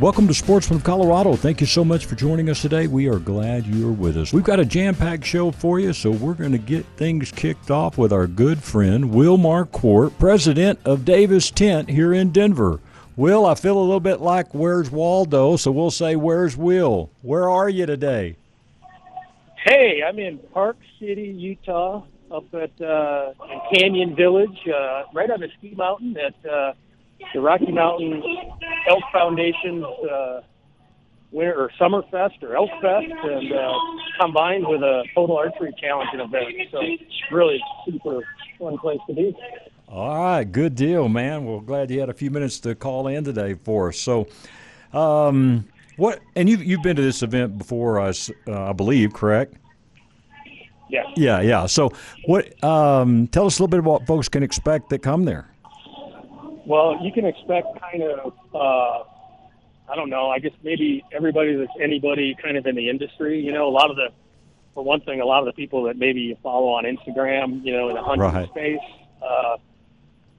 Welcome to Sportsman of Colorado. Thank you so much for joining us today. We are glad you're with us. We've got a jam packed show for you, so we're going to get things kicked off with our good friend, Will Marquardt, president of Davis Tent here in Denver. Will, I feel a little bit like Where's Waldo, so we'll say, Where's Will? Where are you today? Hey, I'm in Park City, Utah, up at uh, Canyon Village, uh, right on the ski mountain at. Uh, the Rocky Mountain Elk Foundation's uh, winter or Summer Fest or Elk Fest, and uh, combined with a total archery challenging event. So really super fun place to be. All right, good deal, man. Well, glad you had a few minutes to call in today for us. So, um, what? And you've you've been to this event before, I, uh, I believe, correct? Yeah. Yeah, yeah. So, what? Um, tell us a little bit about what folks can expect that come there. Well, you can expect kind of, uh, I don't know, I guess maybe everybody that's anybody kind of in the industry. You know, a lot of the, for one thing, a lot of the people that maybe you follow on Instagram, you know, in the hunting Right. space. Uh,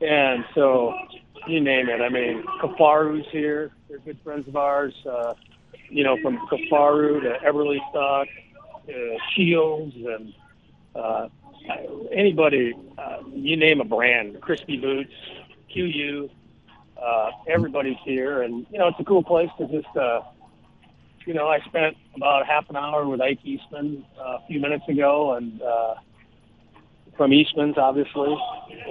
and so you name it. I mean, Kifaru's here. They're good friends of ours. Uh, you know, from Kafaru to Everly Stock, to Shields, and uh, anybody, uh, you name a brand, Crispi Boots, KUIU, uh, everybody's here, and you know it's a cool place to just, uh, you know, I spent about half an hour with Ike Eastman uh, a few minutes ago, and uh, from Eastman's obviously,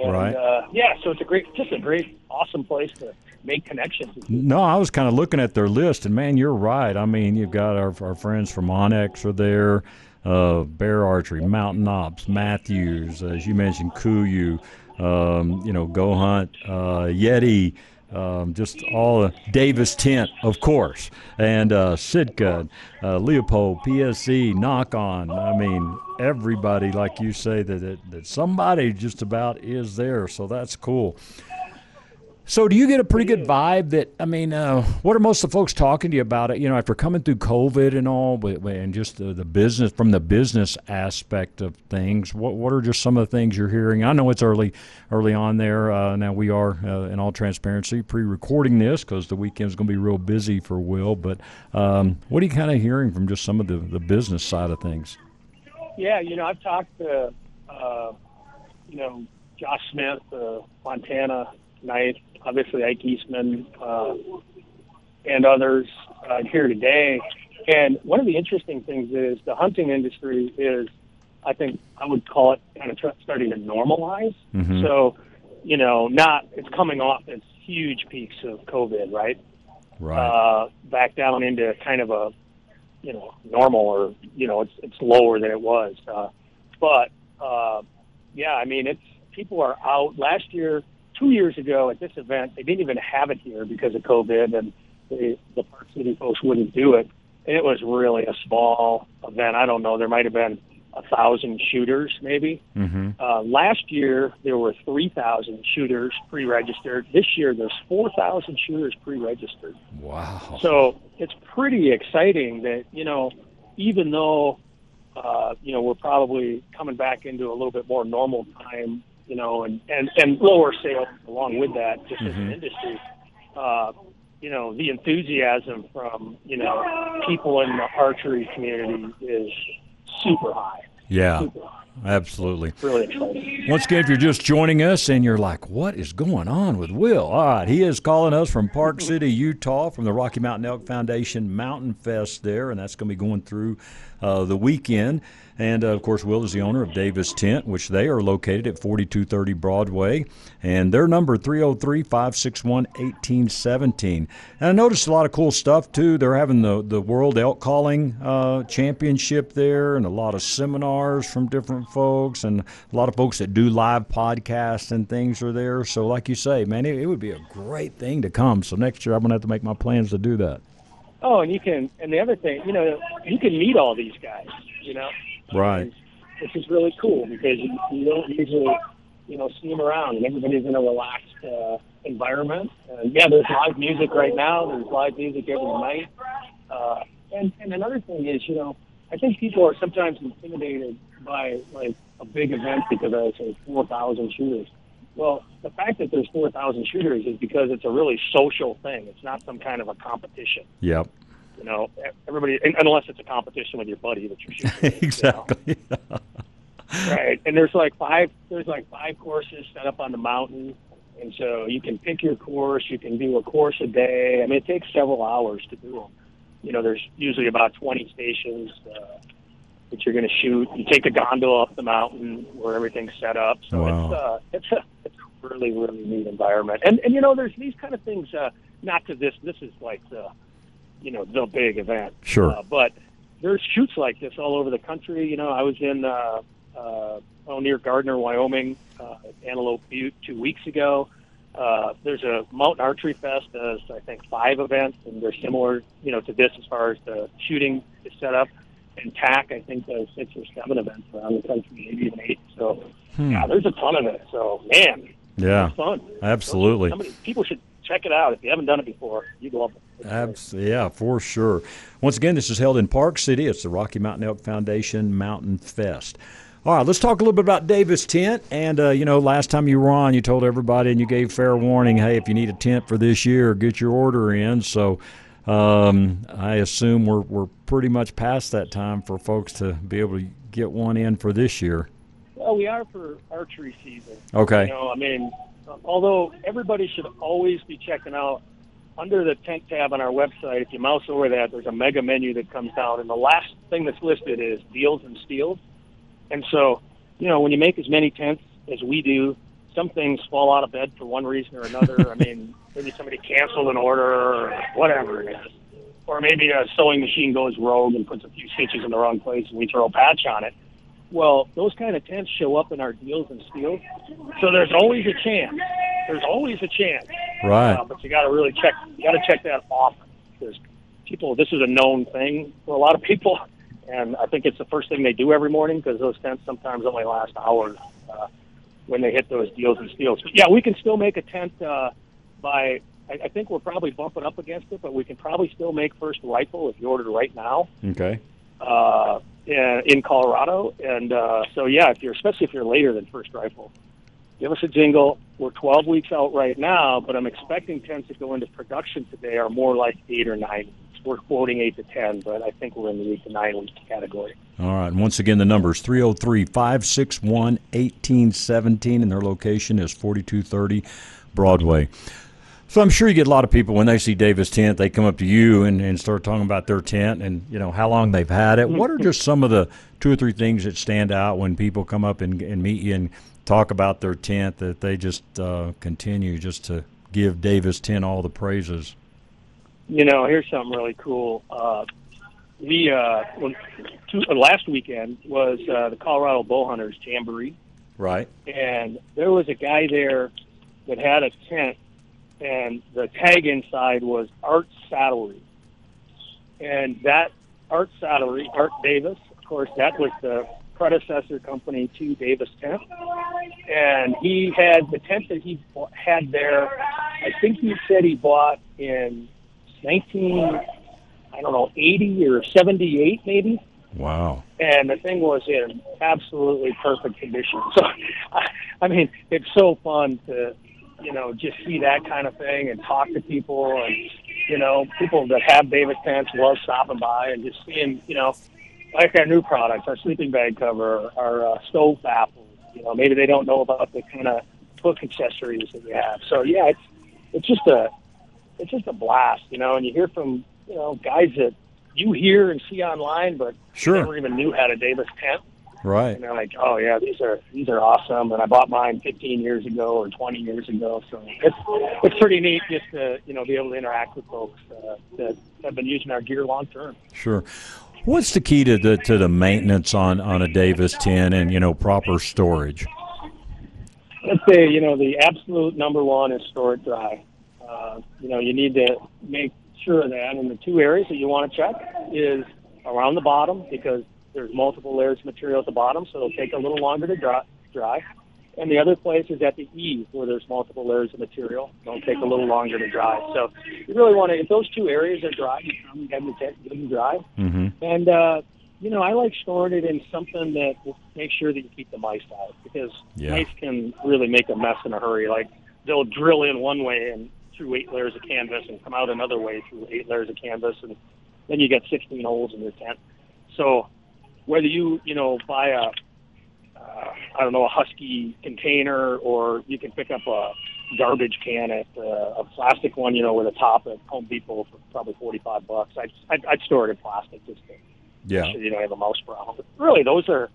and, Right. Uh, yeah, so it's a great, just a great, awesome place to make connections. No, I was kind of looking at their list, and man, you're right. I mean, you've got our, our friends from Onyx are there, uh, Bear Archery, Mountain Ops, Mathews, as you mentioned, KUIU, um, you know, Go Hunt, uh, Yeti, um, just all the Davis Tent, of course, and uh, Sitka, uh, Leupold, PSE, Nock On. I mean, everybody, like you say, that, that that somebody just about is there. So that's cool. So, do you get a pretty good vibe that I mean, uh, what are most of the folks talking to you about it? You know, after coming through COVID and all, and just the, the business from the business aspect of things. What what are just some of the things you're hearing? I know it's early early on there. Uh, now we are, uh, in all transparency, pre-recording this because the weekend's going to be real busy for Will. But um, what are you kind of hearing from just some of the, the business side of things? Yeah, you know, I've talked to, uh, you know, Josh Smith, uh, Montana Knight, obviously Ike Eastman, uh, and others uh, here today. And one of the interesting things is the hunting industry is, I think, I would call it kind of tr- starting to normalize. Mhm. So, you know, not it's coming off its huge peaks of COVID, right? uh, back down into kind of a you know normal or you know it's it's lower than it was. Uh, but uh, yeah, I mean it's people are out. Last year, two years ago at this event, they didn't even have it here because of COVID, and the the Park City folks wouldn't do it. And it was really a small event. I don't know. There might have been a thousand shooters, maybe. mm-hmm. Uh, last year there were 3,000 shooters pre-registered. This year there's 4,000 shooters pre-registered. Wow. So it's pretty exciting that you know, even though uh, you know we're probably coming back into a little bit more normal time, you know, and and and lower sales along with that, just as an industry. Uh, you know, the enthusiasm from you know people in the archery community is super high. Yeah, Super high. absolutely. Really. Once again, if you're just joining us and you're like, what is going on with Will? All right, he is calling us from Park City, Utah, from the Rocky Mountain Elk Foundation Mountain Fest there, and that's going to be going through uh, the weekend. And uh, of course, Will is the owner of Davis Tent, which they are located at 4230 Broadway. And their number 303 561 1817. And I noticed a lot of cool stuff too. They're having the, the World Elk Calling uh, Championship there, and a lot of seminars from different folks, and a lot of folks that do live podcasts and things are there. So, like you say, man, it, it would be a great thing to come. So, next year I'm going to have to make my plans to do that. Oh, and you can, and the other thing, you know, you can meet all these guys, you know. Right. which is really cool because you, you don't usually, you know, see them around, and everybody's in a relaxed uh, environment. And yeah, there's live music right now. There's live music every night. Uh, and and another thing is, you know, I think people are sometimes intimidated by like a big event because I say four thousand shooters. Well, the fact that there's 4,000 shooters is because it's a really social thing. It's not some kind of a competition. Yep. You know, everybody, unless it's a competition with your buddy that you're shooting. exactly. You know? right. And there's like five, there's like five courses set up on the mountain. And so you can pick your course. You can do a course a day. I mean, it takes several hours to do them. You know, there's usually about 20 stations uh, that you're going to shoot. You take the gondola up the mountain where everything's set up. So Wow. it's uh, it's a it's a really really neat environment. And and you know, there's these kind of things. Uh, not to this. This is like the you know the big event. Sure. Uh, but there's shoots like this all over the country. You know, I was in uh, uh, oh, near Gardner, Wyoming, uh, Antelope Butte two weeks ago. Uh, there's a mountain archery fest. Does I think five events, and they're similar, you know, to this as far as the shooting is set up. And TAC, I think, does six or seven events around the country, maybe even eight. So, yeah, there's a ton of it. So, man, Yeah. fun. Absolutely. Somebody, people should check it out if you haven't done it before. You'd love it. Abs- yeah, for sure. Once again, this is held in Park City. It's the Rocky Mountain Elk Foundation Mountain Fest. All right, let's talk a little bit about Davis Tent. And, uh, you know, last time you were on, you told everybody and you gave fair warning hey, if you need a tent for this year, get your order in. So um, I assume we're, we're pretty much past that time for folks to be able to get one in for this year. Well, we are for archery season. Okay. You know, I mean, although everybody should always be checking out under the tent tab on our website, if you mouse over that, there's a mega menu that comes down, and the last thing that's listed is deals and steals. And so, you know, when you make as many tents as we do, some things fall out of bed for one reason or another. I mean, maybe somebody canceled an order or whatever it is. Or maybe a sewing machine goes rogue and puts a few stitches in the wrong place and we throw a patch on it. Well, those kind of tents show up in our deals and steals. So there's always a chance. There's always a chance. Right. Uh, but you got to really check. You got to check that often because people. This is a known thing for a lot of people, and I think it's the first thing they do every morning because those tents sometimes only last hours uh, when they hit those deals and steals. But yeah, we can still make a tent uh, by. I, I think we're probably bumping up against it, but we can probably still make first rifle if you ordered right now Okay. uh, in in Colorado. And uh, so, yeah, if you're especially if you're later than first rifle, give us a jingle. We're 12 weeks out right now, but I'm expecting tents to go into production today are more like eight or nine. We're quoting eight to ten, but I think we're in the eight to nine week category. All right. And once again, the numbers is 303 561 1817, and their location is 4230 Broadway. So I'm sure you get a lot of people when they see Davis Tent, they come up to you and, and start talking about their tent and you know how long they've had it. What are just some of the two or three things that stand out when people come up and, and meet you and talk about their tent that they just uh, continue just to give Davis Tent all the praises? You know, here's something really cool. Uh, we uh, two, uh, last weekend was uh, the Colorado Bowhunters Jamboree. Right. and there was a guy there that had a tent, and the tag inside was Art Saddlery, and that Art Saddlery, Art Davis, of course, that was the predecessor company to Davis Tent, and he had the tent that he had there. I think he said he bought in nineteen, I don't know, eighty or seventy-eight, maybe Wow. and the thing was in absolutely perfect condition. So, I, I mean, it's so fun to, you know, just see that kind of thing and talk to people and, you know, people that have Davis tents love stopping by and just seeing, you know, like our new products, our sleeping bag cover, our uh, stove baffles. You know, maybe they don't know about the kind of hook accessories that we have. So yeah, it's it's just a it's just a blast, you know. And you hear from you know guys that you hear and see online, but Sure. never even knew had a Davis tent. Right. And they're like, oh yeah, these are these are awesome, and I bought mine 15 years ago or 20 years ago. So it's it's pretty neat just to you know be able to interact with folks uh, that have been using our gear long term. Sure. What's the key to the to the maintenance on on a Davis tent and you know proper storage? Let's say you know the absolute number one is store it dry. Uh, you know you need to make sure of that, and the two areas that you want to check is around the bottom because there's multiple layers of material at the bottom, so it'll take a little longer to dry. dry. And the other place is at the eave where there's multiple layers of material. It'll take a little longer to dry. So you really want to, if those two areas are dry, you probably have the tent good dry. Mm-hmm. And, uh, you know, I like storing it in something that will make sure that you keep the mice out because Yeah. mice can really make a mess in a hurry. Like they'll drill in one way and through eight layers of canvas and come out another way through eight layers of canvas and then you get 16 holes in your tent. So whether you, you know, buy a, uh, I don't know, a Husky container or you can pick up a garbage can at uh, a plastic one, you know, with a top at Home Depot for probably 45 bucks. I'd, I'd, I'd store it in plastic just to Yeah. make sure you don't have a mouse problem. But really, those are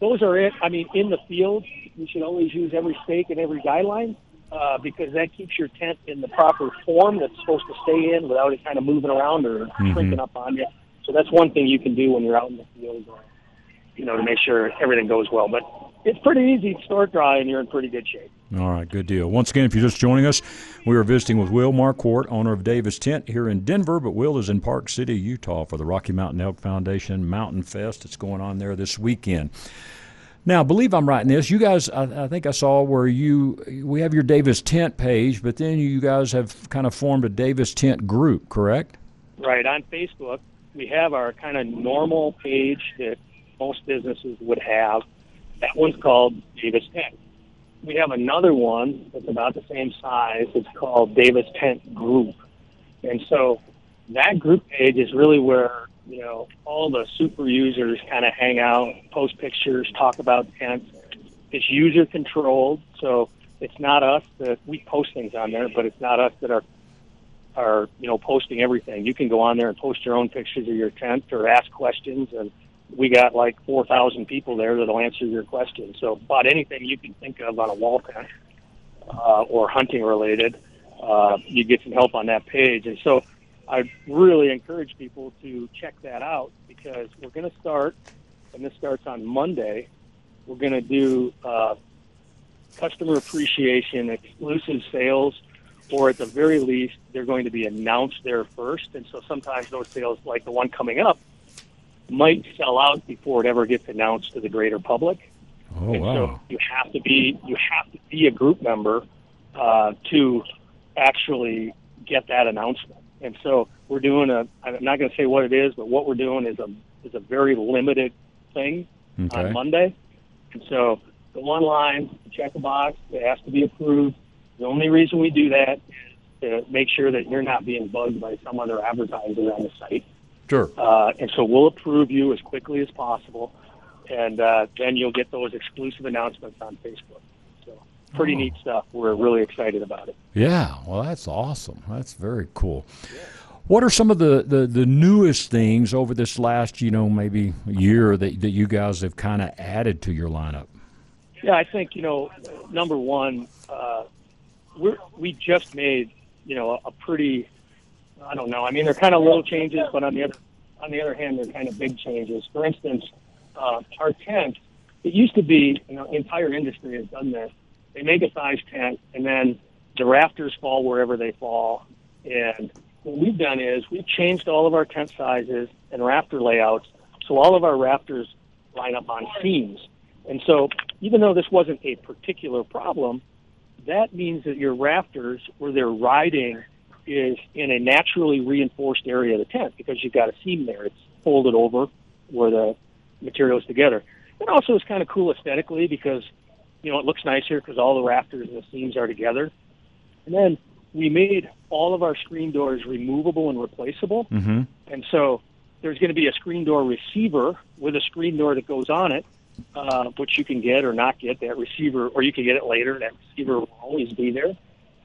those are it. I mean, in the field, you should always use every stake and every guideline uh, because that keeps your tent in the proper form that's supposed to stay in without it kind of moving around or shrinking up on you. So that's one thing you can do when you're out in the field, uh, you know, to make sure everything goes well. But it's pretty easy to store dry, and you're in pretty good shape. All right, good deal. Once again, if you're just joining us, we are visiting with Will Marquardt, owner of Davis Tent here in Denver, but Will is in Park City, Utah for the Rocky Mountain Elk Foundation Mountain Fest. that's going on there this weekend. Now, I believe I'm right in this. You guys, I, I think I saw where you we have your Davis Tent page, but then you guys have kind of formed a Davis Tent group, correct? Right on Facebook, we have our kind of normal page that most businesses would have. That one's called Davis Tent. We have another one that's about the same size. It's called Davis Tent Group, and so that group page is really where you know all the super users kind of hang out, post pictures, talk about tents. It's user controlled, so it's not us that we post things on there, but it's not us that are are you know posting everything. You can go on there and post your own pictures of your tent or ask questions, and we got like four thousand people there that'll answer your questions. So about anything you can think of on a wall tent uh, or hunting related, uh, you get some help on that page. And so I really encourage people to check that out because we're going to start, and this starts on Monday. We're going to do uh, customer appreciation, exclusive sales or at the very least, they're going to be announced there first. And so sometimes those sales, like the one coming up, might sell out before it ever gets announced to the greater public. Oh and wow! so you have to be you have to be a group member uh, to actually get that announcement. And so we're doing a. I'm not going to say what it is, but what we're doing is a is a very limited thing Okay. on Monday. And so go online, check a box. It has to be approved. The only reason we do that is to make sure that you're not being bugged by some other advertiser on the site. Sure. Uh, and so we'll approve you as quickly as possible, and uh, then you'll get those exclusive announcements on Facebook. So pretty Oh. neat stuff. We're really excited about it. Yeah, well, that's awesome. That's very cool. What are some of the, the, the newest things over this last, you know, maybe year that, that you guys have kind of added to your lineup? Yeah, I think you know, number one, uh, we're we just made you know a pretty, I don't know. I mean, they're kind of little changes, but on the other on the other hand, they're kind of big changes. For instance, uh, our tent. It used to be, you know, the entire industry has done this. They make a size tent, and then the rafters fall wherever they fall. And what we've done is we've changed all of our tent sizes and rafter layouts, so all of our rafters line up on seams. And so, even though this wasn't a particular problem, that means that your rafters, where they're riding, is in a naturally reinforced area of the tent because you've got a seam there. It's folded over where the material is together. It also is kind of cool aesthetically because, you know, it looks nicer because all the rafters and the seams are together. And then we made all of our screen doors removable and replaceable. Mm-hmm. And so there's going to be a screen door receiver with a screen door that goes on it, uh, which you can get or not get that receiver, or you can get it later. That receiver will always be there.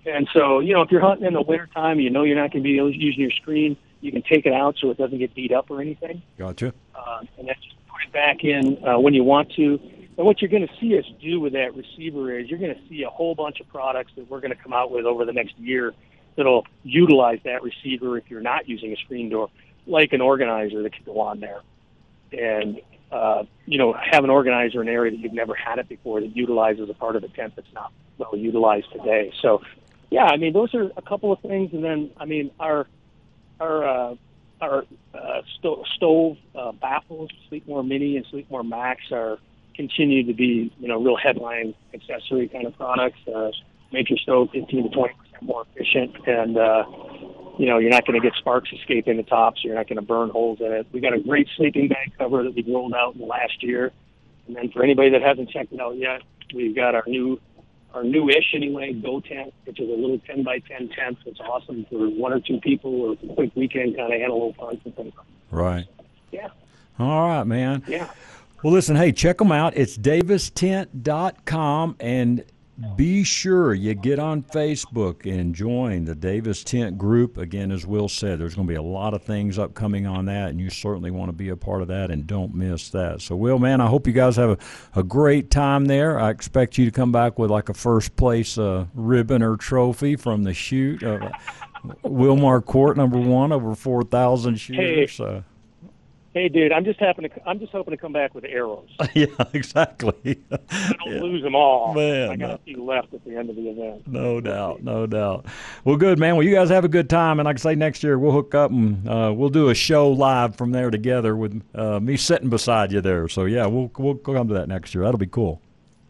And so, you know, if you're hunting in the wintertime, and you know you're not going to be using your screen, you can take it out so it doesn't get beat up or anything. Gotcha. Uh, and then just put it back in uh, when you want to. And what you're going to see us do with that receiver is you're going to see a whole bunch of products that we're going to come out with over the next year that'll utilize that receiver if you're not using a screen door, like an organizer that can go on there. And, uh, you know, have an organizer in an area that you've never had it before that utilizes a part of the tent that's not well utilized today. So, yeah, I mean, those are a couple of things. And then, I mean, our, our, uh, our uh, sto- stove uh, baffles, Sleepmore Mini and Sleepmore Max, are continue to be you know real headline accessory kind of products. Uh, make your stove 15 to 20 percent more efficient, and uh, you know you're not going to get sparks escaping the top, so you're not going to burn holes in it. We got a great sleeping bag cover that we rolled out in the last year, and then for anybody that hasn't checked it out yet, we've got our new our new-ish anyway, Go Tent, which is a little 10 by 10 tent. It's awesome for one or two people or a quick weekend kind of had a little fun. Right. Yeah. All right, man. Yeah. Well, listen, hey, check them out. It's davistent.com and be sure you get on Facebook and join the Davis Tent group. Again, as Will said, there's going to be a lot of things upcoming on that, and you certainly want to be a part of that and don't miss that. So, Will, man, I hope you guys have a, a great time there. I expect you to come back with like a first place uh, ribbon or trophy from the shoot. Uh, Will Marquardt number one over 4,000 shooters. Hey. Uh, Hey, dude, I'm just happening. To, I'm just hoping to come back with arrows. yeah, exactly. I don't yeah. lose them all. Man, I got a few left at the end of the event. No doubt, no doubt. Well, good man. Well, you guys have a good time, and like I say, next year we'll hook up and uh, we'll do a show live from there together with uh, me sitting beside you there. So yeah, we'll we'll come to that next year. That'll be cool.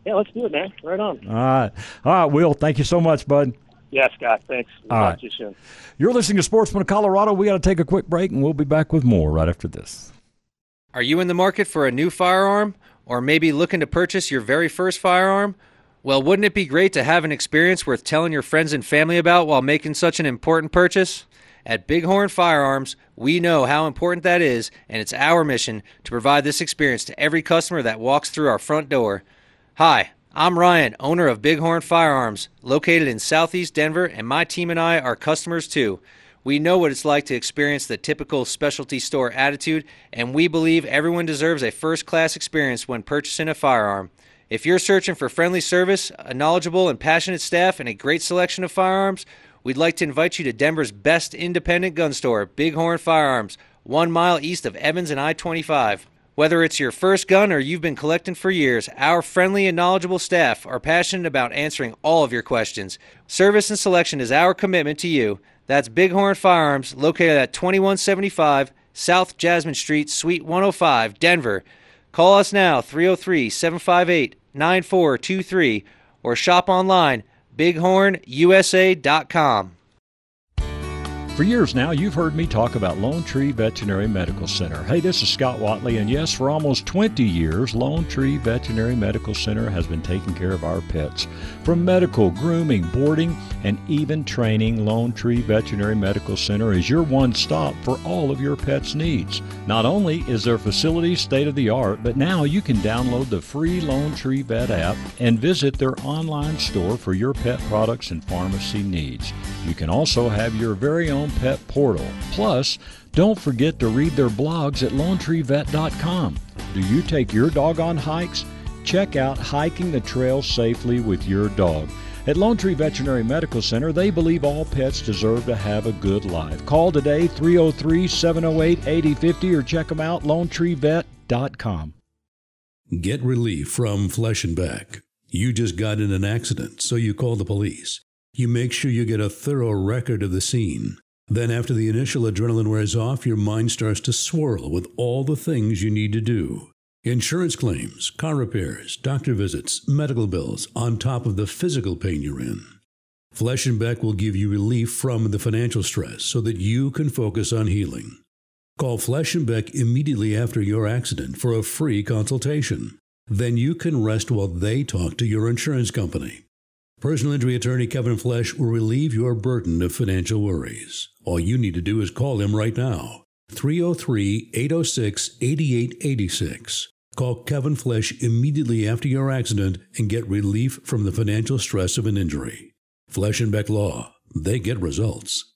Yeah, let's do it, man. Right on. All right, all right, Will. Thank you so much, bud. Yeah, Scott. Thanks. We'll All right. You soon. You're listening to Sportsman of Colorado. We got to take a quick break, and we'll be back with more right after this. Are you in the market for a new firearm, or maybe looking to purchase your very first firearm? Well, wouldn't it be great to have an experience worth telling your friends and family about while making such an important purchase? At Bighorn Firearms, we know how important that is, and it's our mission to provide this experience to every customer that walks through our front door. Hi, I'm Ryan, owner of Bighorn Firearms, located in southeast Denver, and my team and I are customers too. We know what it's like to experience the typical specialty store attitude, and we believe everyone deserves a first class experience when purchasing a firearm. If you're searching for friendly service, a knowledgeable and passionate staff, and a great selection of firearms, we'd like to invite you to Denver's best independent gun store, Bighorn Firearms, one mile east of Evans and I 25. Whether it's your first gun or you've been collecting for years, our friendly and knowledgeable staff are passionate about answering all of your questions. Service and selection is our commitment to you. That's Bighorn Firearms, located at 2175 South Jasmine Street, Suite 105, Denver. Call us now, 303 758 9423, or shop online, bighornusa.com. For years now, you've heard me talk about Lone Tree Veterinary Medical Center. Hey, this is Scott Watley, and yes, for almost 20 years, Lone Tree Veterinary Medical Center has been taking care of our pets. From medical, grooming, boarding, and even training, Lone Tree Veterinary Medical Center is your one stop for all of your pet's needs. Not only is their facility state of the art, but now you can download the free Lone Tree Vet app and visit their online store for your pet products and pharmacy needs. You can also have your very own Pet Portal. Plus, don't forget to read their blogs at LoneTreeVet.com. Do you take your dog on hikes? Check out Hiking the Trail Safely with Your Dog. At Lone Tree Veterinary Medical Center, they believe all pets deserve to have a good life. Call today 303 708 8050 or check them out lonetreevet.com. Get relief from Flesh and Beck. You just got in an accident, so you call the police. You make sure you get a thorough record of the scene. Then, after the initial adrenaline wears off, your mind starts to swirl with all the things you need to do. Insurance claims, car repairs, doctor visits, medical bills, on top of the physical pain you're in. Flesh and Beck will give you relief from the financial stress so that you can focus on healing. Call Flesh and Beck immediately after your accident for a free consultation. Then you can rest while they talk to your insurance company. Personal injury attorney Kevin Flesh will relieve your burden of financial worries. All you need to do is call him right now. 303 806 8886. Call Kevin Flesh immediately after your accident and get relief from the financial stress of an injury. Flesh and Beck Law, they get results.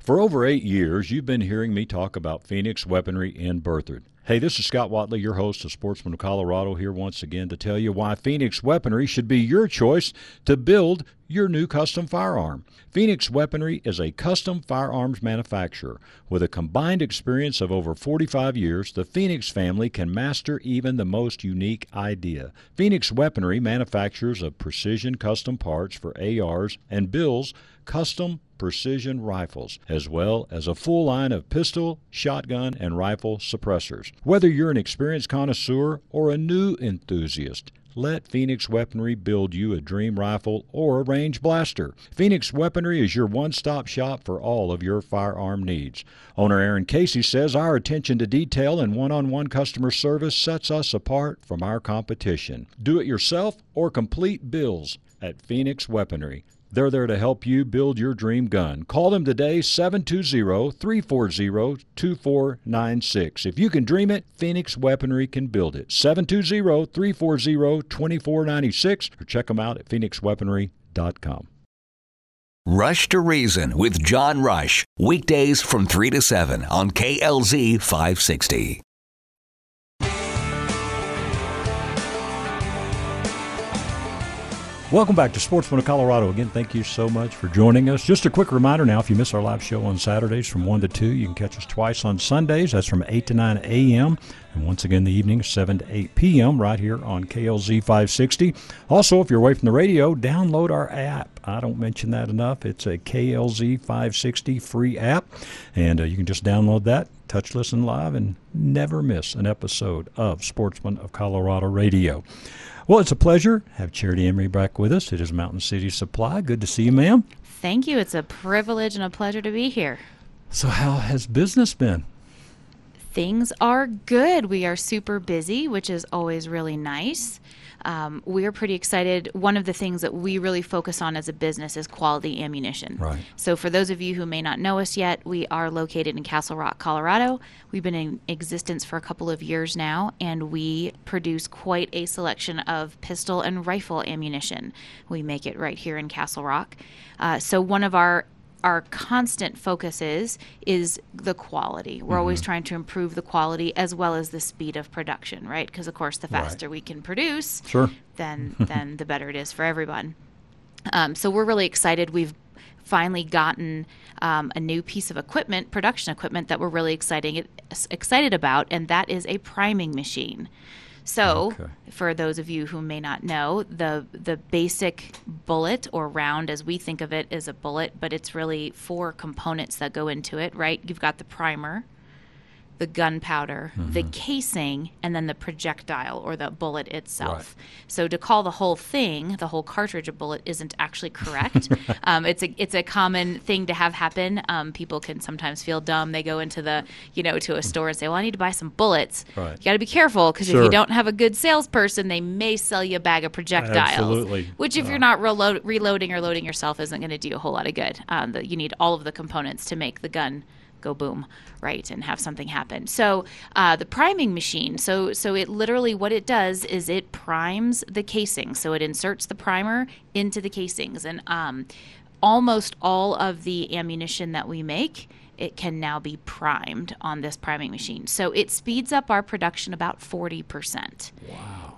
For over eight years, you've been hearing me talk about Phoenix Weaponry in Berthoud. Hey, this is Scott Watley, your host of Sportsman of Colorado, here once again to tell you why Phoenix Weaponry should be your choice to build your new custom firearm. Phoenix Weaponry is a custom firearms manufacturer. With a combined experience of over 45 years, the Phoenix family can master even the most unique idea. Phoenix Weaponry manufactures of precision custom parts for ARs and builds custom precision rifles, as well as a full line of pistol, shotgun, and rifle suppressors. Whether you're an experienced connoisseur or a new enthusiast, let Phoenix Weaponry build you a dream rifle or a range blaster. Phoenix Weaponry is your one stop shop for all of your firearm needs. Owner Aaron Casey says our attention to detail and one on one customer service sets us apart from our competition. Do it yourself or complete bills at Phoenix Weaponry. They're there to help you build your dream gun. Call them today, 720 340 2496. If you can dream it, Phoenix Weaponry can build it. 720 340 2496 or check them out at phoenixweaponry.com. Rush to Reason with John Rush. Weekdays from 3 to 7 on KLZ 560. Welcome back to Sportsman of Colorado. Again, thank you so much for joining us. Just a quick reminder now if you miss our live show on Saturdays from 1 to 2, you can catch us twice on Sundays. That's from 8 to 9 a.m. And once again, the evening, 7 to 8 p.m., right here on KLZ 560. Also, if you're away from the radio, download our app. I don't mention that enough. It's a KLZ 560 free app, and uh, you can just download that, touch listen live, and never miss an episode of Sportsman of Colorado Radio. Well, it's a pleasure have Charity Emery back with us. It is Mountain City Supply. Good to see you, ma'am. Thank you. It's a privilege and a pleasure to be here. So, how has business been? Things are good. We are super busy, which is always really nice. Um, we're pretty excited. One of the things that we really focus on as a business is quality ammunition. Right. So, for those of you who may not know us yet, we are located in Castle Rock, Colorado. We've been in existence for a couple of years now, and we produce quite a selection of pistol and rifle ammunition. We make it right here in Castle Rock. Uh, so, one of our our constant focus is is the quality. We're always trying to improve the quality as well as the speed of production, right? Because of course, the faster we can produce, Sure. then then the better it is for everyone. Um, so we're really excited. We've finally gotten um, a new piece of equipment, production equipment that we're really exciting excited about, and that is a priming machine. So, Okay. for those of you who may not know, the the basic bullet or round, as we think of it, is a bullet, but it's really four components that go into it. Right? You've got the primer, the gunpowder, the casing, and then the projectile or the bullet itself. So to call the whole thing, the whole cartridge a bullet, isn't actually correct. um, it's a it's a common thing to have happen. Um, people can sometimes feel dumb. They go into the you know to a store and say, "Well, I need to buy some bullets." Right. You got to be careful because if you don't have a good salesperson, they may sell you a bag of projectiles. Absolutely. Which, if you're not reload, reloading or loading yourself, isn't going to do a whole lot of good. Um, the, you need all of the components to make the gun go boom, right, and have something happen. So uh, the priming machine, so so it literally what it does is it primes the casing. So it inserts the primer into the casings, and um, almost all of the ammunition that we make. It can now be primed on this priming machine. So it speeds up our production about 40%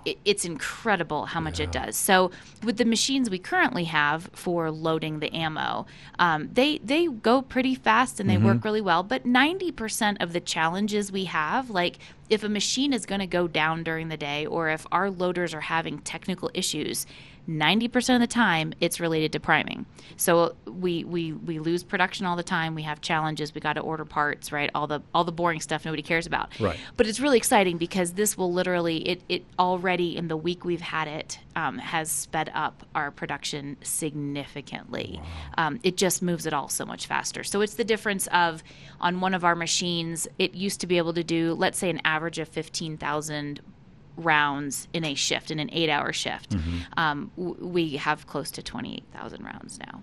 it, it's incredible how much it does. So with the machines we currently have for loading the ammo, um, they they go pretty fast and they work really well. But ninety percent of the challenges we have, like if a machine is going to go down during the day, or if our loaders are having technical issues. 90% of the time it's related to priming. So we we we lose production all the time. We have challenges. We got to order parts, right? All the all the boring stuff nobody cares about. Right. But it's really exciting because this will literally it it already in the week we've had it um, has sped up our production significantly. Um, it just moves it all so much faster. So it's the difference of on one of our machines, it used to be able to do let's say an average of fifteen thousand rounds in a shift in an eight hour shift um, w- we have close to 28000 rounds now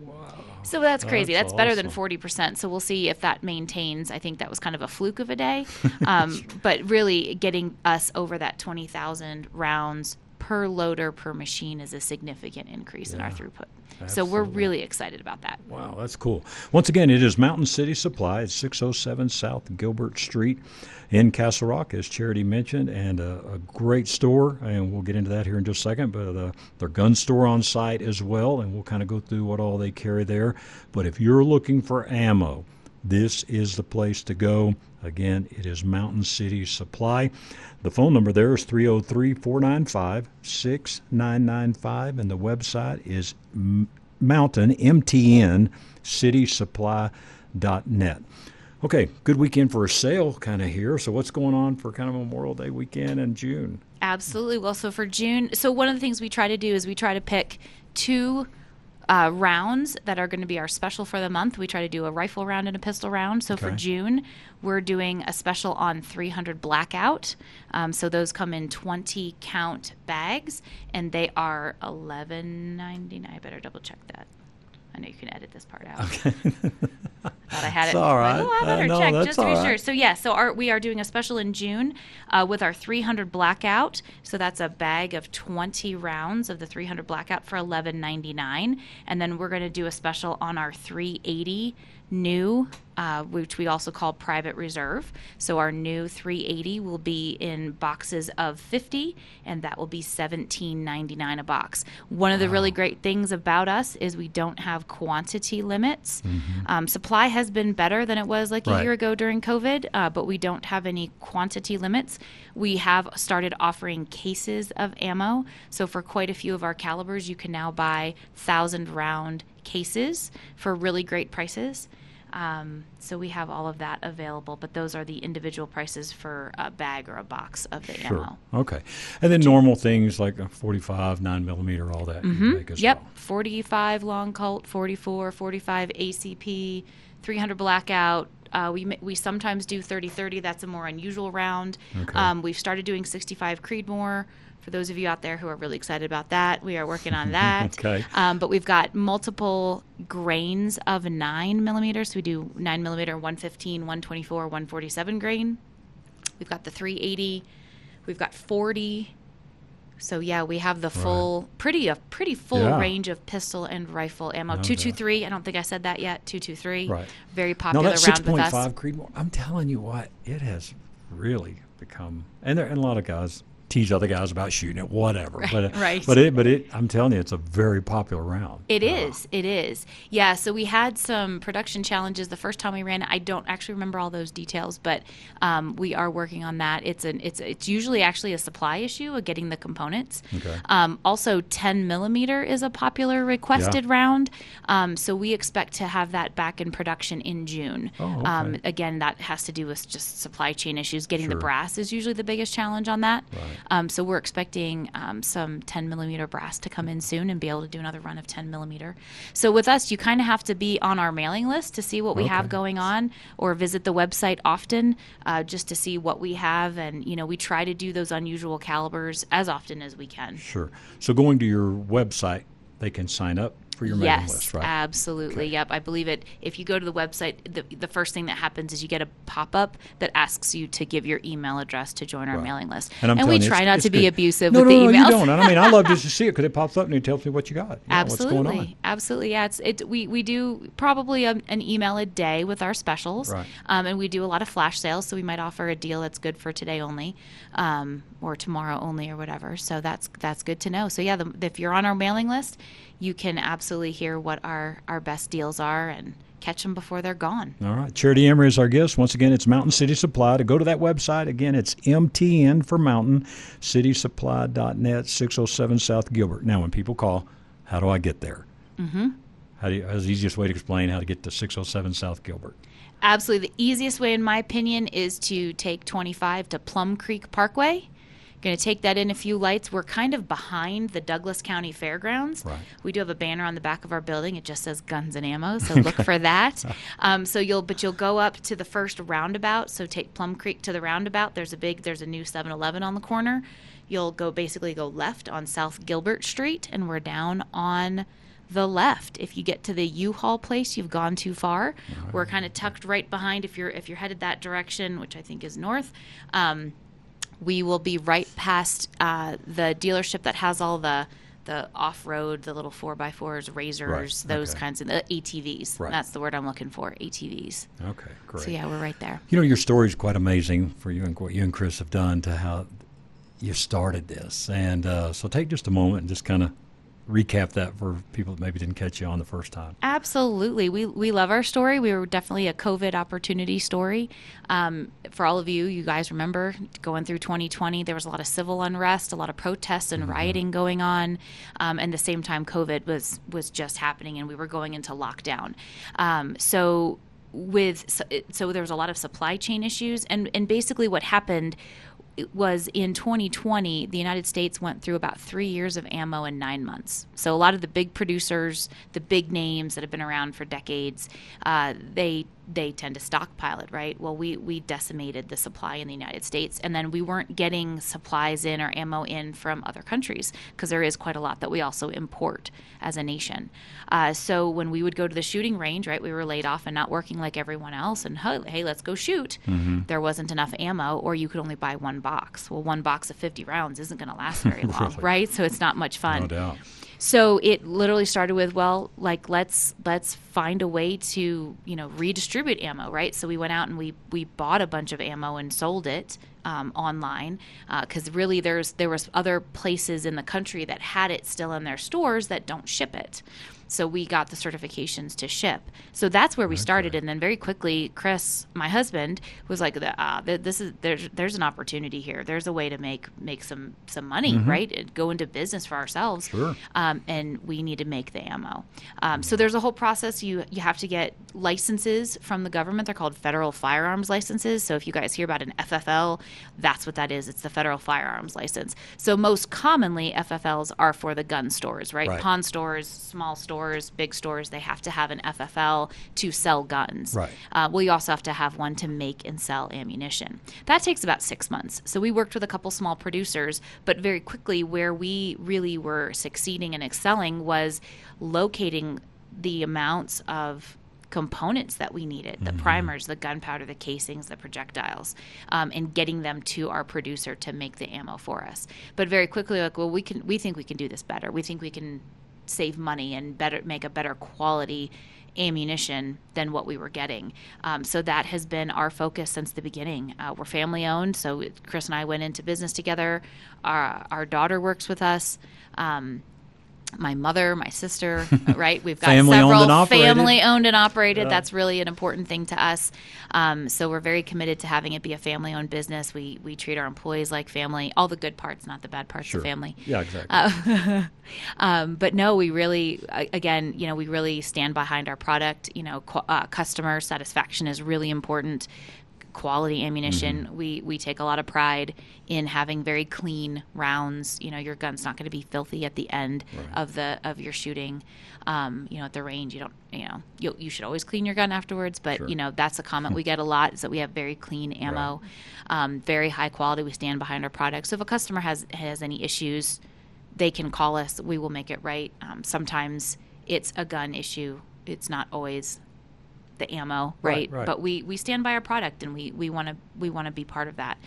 Wow. so that's crazy. That's That's, better than forty percent. So we'll see if that maintains. I think that was kind of a fluke of a day, um, but really getting us over that twenty thousand rounds per loader per machine is a significant increase in our throughput. So we're really excited about that. Wow, that's cool. Once again, it is Mountain City Supply at 607 South Gilbert Street in Castle Rock, as Charity mentioned, and a, a great store. And we'll get into that here in just a second. But uh, their gun store on site as well, and we'll kind of go through what all they carry there. But if you're looking for ammo, this is the place to go. Again, it is Mountain City Supply. The phone number there is 303 495 6995, and the website is Mountain, MTN, citysupply.net. Okay, good weekend for a sale kind of here. So, what's going on for kind of Memorial Day weekend in June? Absolutely. Well, so for June, so one of the things we try to do is we try to pick two uh, rounds that are going to be our special for the month. We try to do a rifle round and a pistol round. So for June, we're doing a special on 300 blackout. Um, so those come in 20 count bags, and they are 11.99. I better double check that. I know you can edit this part out. Okay. Thought I had it. All right. Oh, I Uh, no, check just to be all sure. So yeah, so our, we are doing a special in June uh, with our 300 blackout. So that's a bag of 20 rounds of the 300 blackout for 11.99, and then we're going to do a special on our 380 new, uh, which we also call private reserve. So our new 380 will be in boxes of 50, and that will be 17.99 a box. One of the really great things about us is we don't have quantity limits. Um, supply has been better than it was like a Mm-hmm. Year ago during COVID, uh, but we don't have any quantity limits. We have started offering cases of ammo. So for quite a few of our calibers, you can now buy thousand round cases for really great prices. Um, so we have all of that available, but those are the individual prices for a bag or a box of the ammo. Okay. And then normal things like a 45, 9 millimeter, all that. you make as Mm-hmm. Yep. well. 45 long Colt, 44, 45 ACP, 300 blackout. Uh, we, we sometimes do 30 30. That's a more unusual round. Okay. Um, we've started doing 65 Creedmoor. For those of you out there who are really excited about that, we are working on that. Okay. Um, but we've got multiple grains of 9 millimeters. We do 9 millimeter, 115, 124, 147 grain. We've got the 380. We've got 40. So yeah, we have the full, pretty a pretty full Yeah. range of pistol and rifle ammo. No Two two three. I don't think I said that yet. Two two three. Right. Very No, popular that round with us. 6.5 Creedmoor, I'm telling you what, it has really become, and, there, and a lot of guys tease other guys about shooting it, whatever. But, uh, right. But it, but it, I'm telling you, it's a very popular round. It is. It is. Yeah. So we had some production challenges the first time we ran. it. I don't actually remember all those details, but um, we are working on that. It's an. It's it's usually actually a supply issue of getting the components. Okay. Um, also, 10 millimeter is a popular requested round. Um, so we expect to have that back in production in June. Oh, um, okay. again, that has to do with just supply chain issues. Getting Sure. the brass is usually the biggest challenge on that. Right. Um, so we're expecting um, some 10 millimeter brass to come in soon and be able to do another run of 10 millimeter. So with us, you kind of have to be on our mailing list to see what we have going on, or visit the website often uh, just to see what we have. And you know, we try to do those unusual calibers as often as we can. Sure. So going to your website, they can sign up for your mailing yes, list, right? absolutely. Yep, I believe it. If you go to the website, the, the first thing that happens is you get a pop up that asks you to give your email address to join our Right. mailing list. And, I'm we you, try not to be good. abusive no, with no, the no, emails. you don't. I mean, I love just to see it because it pops up and it tells me what you got. you Absolutely, What's going on. absolutely. Yeah, it's it. We we do probably a, an email a day with our specials, Right. um, and we do a lot of flash sales. So we might offer a deal that's good for today only, um, or tomorrow only, or whatever. So that's that's good to know. So yeah, the, if you're on our mailing list, you can absolutely hear what our our best deals are and catch them before they're gone. All right. Charity Emery is our guest. Once again, it's Mountain City Supply. To go to that website, again, it's MTN for Mountain, citysupply.net, 607 South Gilbert. Now, when people call, how do I get there? Mm-hmm. How do you, how's the easiest way to explain how to get to 607 South Gilbert? Absolutely. The easiest way, in my opinion, is to take 25 to Plum Creek Parkway. Going to take that in a few lights. We're kind of behind the Douglas County Fairgrounds. Right. We do have a banner on the back of our building. It just says guns and ammo, so look for that. Um, so you'll, but you'll go up to the first roundabout. So take Plum Creek to the roundabout. There's a big, there's a new 7-Eleven on the corner. You'll go basically go left on South Gilbert Street, and we're down on the left. If you get to the U-Haul place, you've gone too far. We're kind of tucked right behind if you're if you're headed that direction, which I think is north. Um, we will be right past uh, the dealership that has all the the off-road, the little four x fours, razors, Right, those okay. kinds of the ATVs. Right. That's the word I'm looking for. ATVs. Okay, great. So yeah, we're right there. You know, your story is quite amazing for you and what you and Chris have done to how you started this. And uh, so take just a moment and just kind of recap that for people that maybe didn't catch you on the first time. Absolutely. We, we love our story. We were definitely a COVID opportunity story. Um, for all of you, you guys remember going through 2020, there was a lot of civil unrest, a lot of protests and rioting going on. Um, and the same time, COVID was, was just happening and we were going into lockdown. Um, so with so, so there was a lot of supply chain issues and and basically what happened was in 2020 the united states went through about three years of ammo in nine months. So a lot of the big producers the big names that have been around for decades uh, they they tend to stockpile it right? Well we we decimated the supply in the united states and then we weren't getting supplies in or ammo in from other countries because there is quite a lot that we also import as a nation. Uh, so when we would go to the shooting range right we were laid off and not working like everyone else and hey, hey let's go shoot. There wasn't enough ammo or you could only buy one box. Well one box of 50 rounds isn't going to last very long Really? right? So it's not much fun. No doubt. So it literally started with well like let's let's find a way to you know redistribute ammo right? So we went out and we we bought a bunch of ammo and sold it um, online because really there's there was other places in the country that had it still in their stores that don't ship it so we got the certifications to ship so that's where we started and then very quickly chris my husband was like uh, this is there's there's an opportunity here there's a way to make make some some money right And go into business for ourselves Sure. um, and we need to make the ammo. Um, so there's a whole process. You you have to get licenses from the government. They're called federal firearms licenses. So if you guys hear about an FFL, that's what that is. It's the federal firearms license. So most commonly, FFLs are for the gun stores, right? Right. Pawn stores, small stores, big stores. They have to have an FFL to sell guns. Right. Uh, well, you also have to have one to make and sell ammunition. That takes about six months. So we worked with a couple small producers, but very quickly, where we really were succeeding and excelling was locating the amounts of components that we needed the primers the gunpowder the casings the projectiles um, and getting them to our producer to make the ammo for us but very quickly like well we can we think we can do this better we think we can save money and better make a better quality ammunition than what we were getting. Um, so that has been our focus since the beginning. Uh, we're family owned, so Chris and I went into business together. Our, our daughter works with us. Um, my mother, my sister, right? We've got Family owned several operated. family owned and operated. That's really an important thing to us. Um, so we're very committed to having it be a family owned business. We we treat our employees like family. All the good parts, not the bad parts Sure. of family. Yeah, exactly. Uh, um, but no, we really, again, you know, we really stand behind our product. You know, uh, customer satisfaction is really important. Quality ammunition. Mm-hmm. We we take a lot of pride in having very clean rounds. You know, your gun's not going to be filthy at the end of the of your shooting. Um, you know, at the range, you don't. You know, you you should always clean your gun afterwards. But Sure. you know, that's a comment we get a lot is that we have very clean ammo, um, very high quality. We stand behind our products. So if a customer has has any issues, they can call us. We will make it right. Um, sometimes it's a gun issue. It's not always the ammo, Right, right? right. But we, we stand by our product and we, we want to we want to be part of that.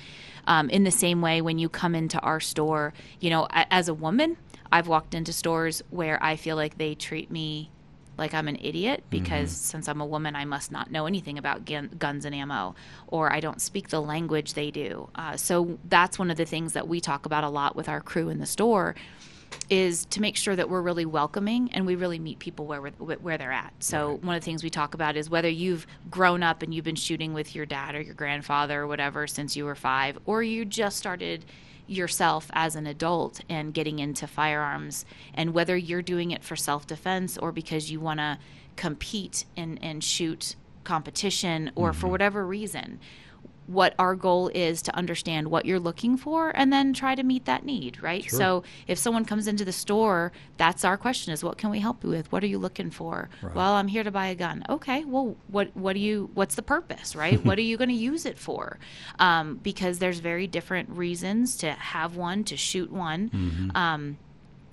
Um, in the same way, when you come into our store, you know, as a woman, I've walked into stores where I feel like they treat me like I'm an idiot because since I'm a woman, I must not know anything about gun, guns and ammo, or I don't speak the language they do. Uh, so that's one of the things that we talk about a lot with our crew in the store is to make sure that we're really welcoming and we really meet people where we're, where they're at. So one of the things we talk about is whether you've grown up and you've been shooting with your dad or your grandfather or whatever since you were 5 or you just started yourself as an adult and getting into firearms and whether you're doing it for self-defense or because you want to compete and and shoot competition or for mm-hmm. whatever reason what our goal is to understand what you're looking for and then try to meet that need right? So if someone comes into the store that's our question is what can we help you with? What are you looking for? Well i'm here to buy a gun. Okay well what what do you what's the purpose right? What are you going to use it for? Um, because there's very different reasons to have one to shoot one. Um,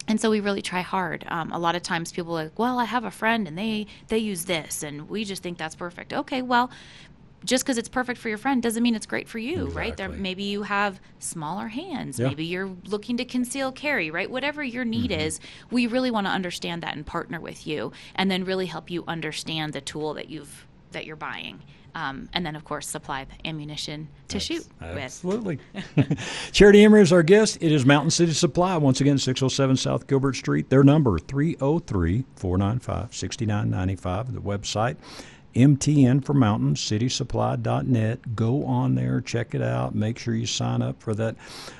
and so we really try hard. Um, a lot of times people are like, well, I have a friend and they they use this, and we just think that's perfect. Okay, well, just because it's perfect for your friend doesn't mean it's great for you, right? There, maybe you have smaller hands. Yeah. Maybe you're looking to conceal carry, right? Whatever your need Mm-hmm. is, we really want to understand that and partner with you, and then really help you understand the tool that you've that you're buying, um, and then of course supply the ammunition to shoot with. Absolutely. Charity Emery is our guest. It is Mountain City Supply. Once again, 607 South Gilbert Street. Their number, 303 495 6995. The website, MTN for Mountain, citysupply.net. Go on there, check it out. Make sure you sign up for that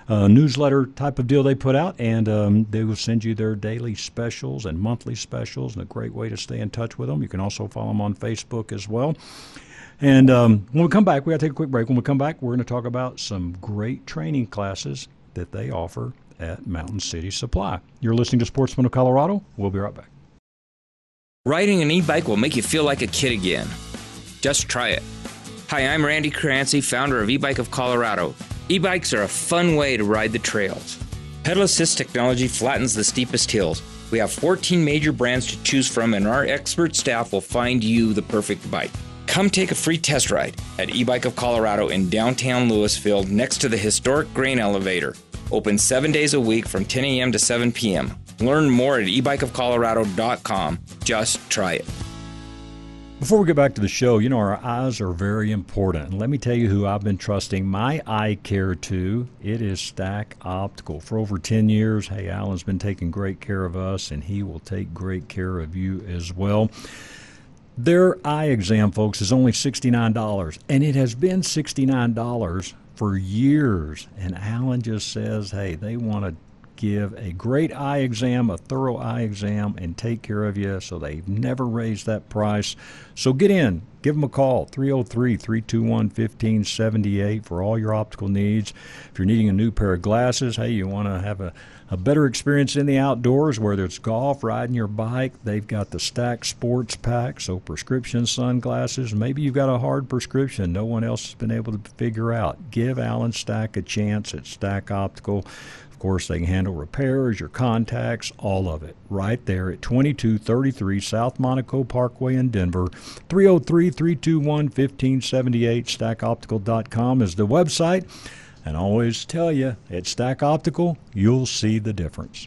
uh, newsletter type of deal they put out, and um, they will send you their daily specials and monthly specials, and a great way to stay in touch with them. You can also follow them on Facebook as well. And um, when we come back, we got to take a quick break. When we come back, we're going to talk about some great training classes that they offer at Mountain City Supply. You're listening to Sportsman of Colorado. We'll be right back. Riding an e bike will make you feel like a kid again. Just try it. Hi, I'm Randy Crancy, founder of E Bike of Colorado. E bikes are a fun way to ride the trails. Pedal assist technology flattens the steepest hills. We have 14 major brands to choose from, and our expert staff will find you the perfect bike. Come take a free test ride at E Bike of Colorado in downtown Louisville next to the historic grain elevator. Open seven days a week from 10 a.m. to 7 p.m. Learn more at ebikeofcolorado.com. Just try it. Before we get back to the show, you know, our eyes are very important. Let me tell you who I've been trusting my eye care to. It is Stack Optical. For over 10 years, hey, Alan's been taking great care of us, and he will take great care of you as well. Their eye exam, folks, is only $69, and it has been $69 for years. And Alan just says, hey, they want to give a great eye exam, a thorough eye exam, and take care of you. So they've never raised that price. So get in, give them a call, 303 321 1578 for all your optical needs. If you're needing a new pair of glasses, hey, you want to have a, a better experience in the outdoors, whether it's golf, riding your bike, they've got the Stack Sports Pack, so prescription sunglasses. Maybe you've got a hard prescription no one else has been able to figure out. Give Alan Stack a chance at Stack Optical. Of course, they can handle repairs, your contacts, all of it, right there at 2233 South Monaco Parkway in Denver. 303 321 1578. StackOptical.com is the website. And always tell you, at Stack Optical, you'll see the difference.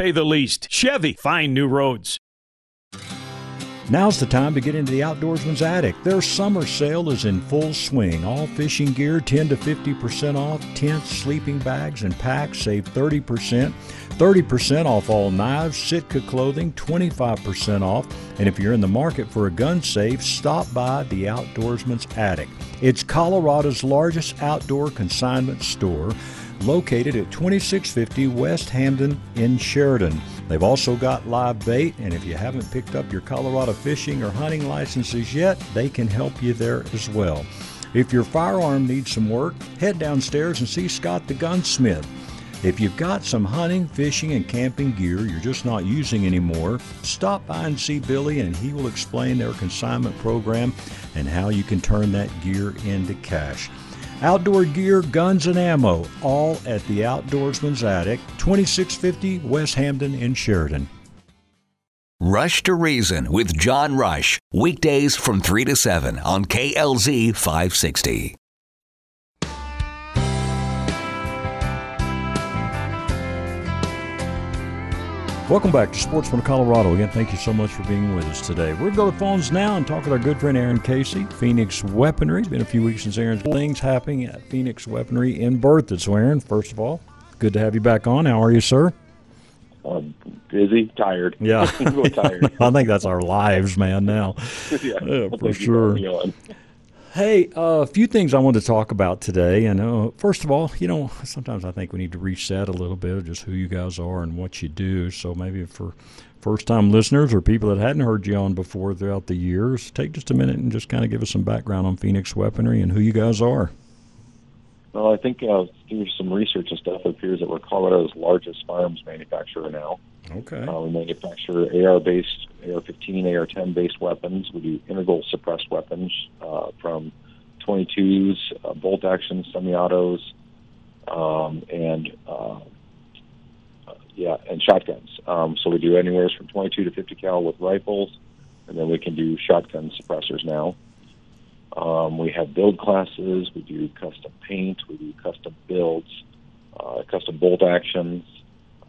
pay the least. Chevy, find new roads. Now's the time to get into the Outdoorsman's Attic. Their summer sale is in full swing. All fishing gear 10 to 50% off. Tents, sleeping bags, and packs save 30%. 30% off all knives, Sitka clothing, 25% off. And if you're in the market for a gun safe, stop by the Outdoorsman's Attic. It's Colorado's largest outdoor consignment store located at 2650 West Hampden in Sheridan. They've also got live bait, and if you haven't picked up your Colorado fishing or hunting licenses yet, they can help you there as well. If your firearm needs some work, head downstairs and see Scott the gunsmith. If you've got some hunting, fishing, and camping gear you're just not using anymore, stop by and see Billy and he will explain their consignment program and how you can turn that gear into cash. Outdoor gear, guns, and ammo, all at the Outdoorsman's Attic, 2650 West Hampden in Sheridan. Rush to Reason with John Rush. Weekdays from 3 to 7 on KLZ 560. Welcome back to Sportsman of Colorado. Again, thank you so much for being with us today. We're going to go to the phones now and talk with our good friend Aaron Casey, Phoenix Weaponry. It's been a few weeks since Aaron's things happening at Phoenix Weaponry in Berthoud. So, Aaron, first of all, good to have you back on. How are you, sir? Uh, busy, tired. Yeah. Tired. I think that's our lives, man, now. yeah, Yeah, for sure. Hey, uh, a few things I wanted to talk about today. And uh, first of all, you know, sometimes I think we need to reset a little bit of just who you guys are and what you do. So maybe for first time listeners or people that hadn't heard you on before throughout the years, take just a minute and just kind of give us some background on Phoenix Weaponry and who you guys are. Well, I think uh, through some research and stuff, it appears that we're Colorado's largest firearms manufacturer now. Okay. Uh, we manufacture AR-based, AR-15, AR-10-based weapons. We do integral suppressed weapons uh, from 22s, uh, bolt action, semi-autos, um, and uh, uh, yeah, and shotguns. Um, so we do anywhere from 22 to 50 cal with rifles, and then we can do shotgun suppressors now. Um, we have build classes. We do custom paint. We do custom builds, uh, custom bolt actions.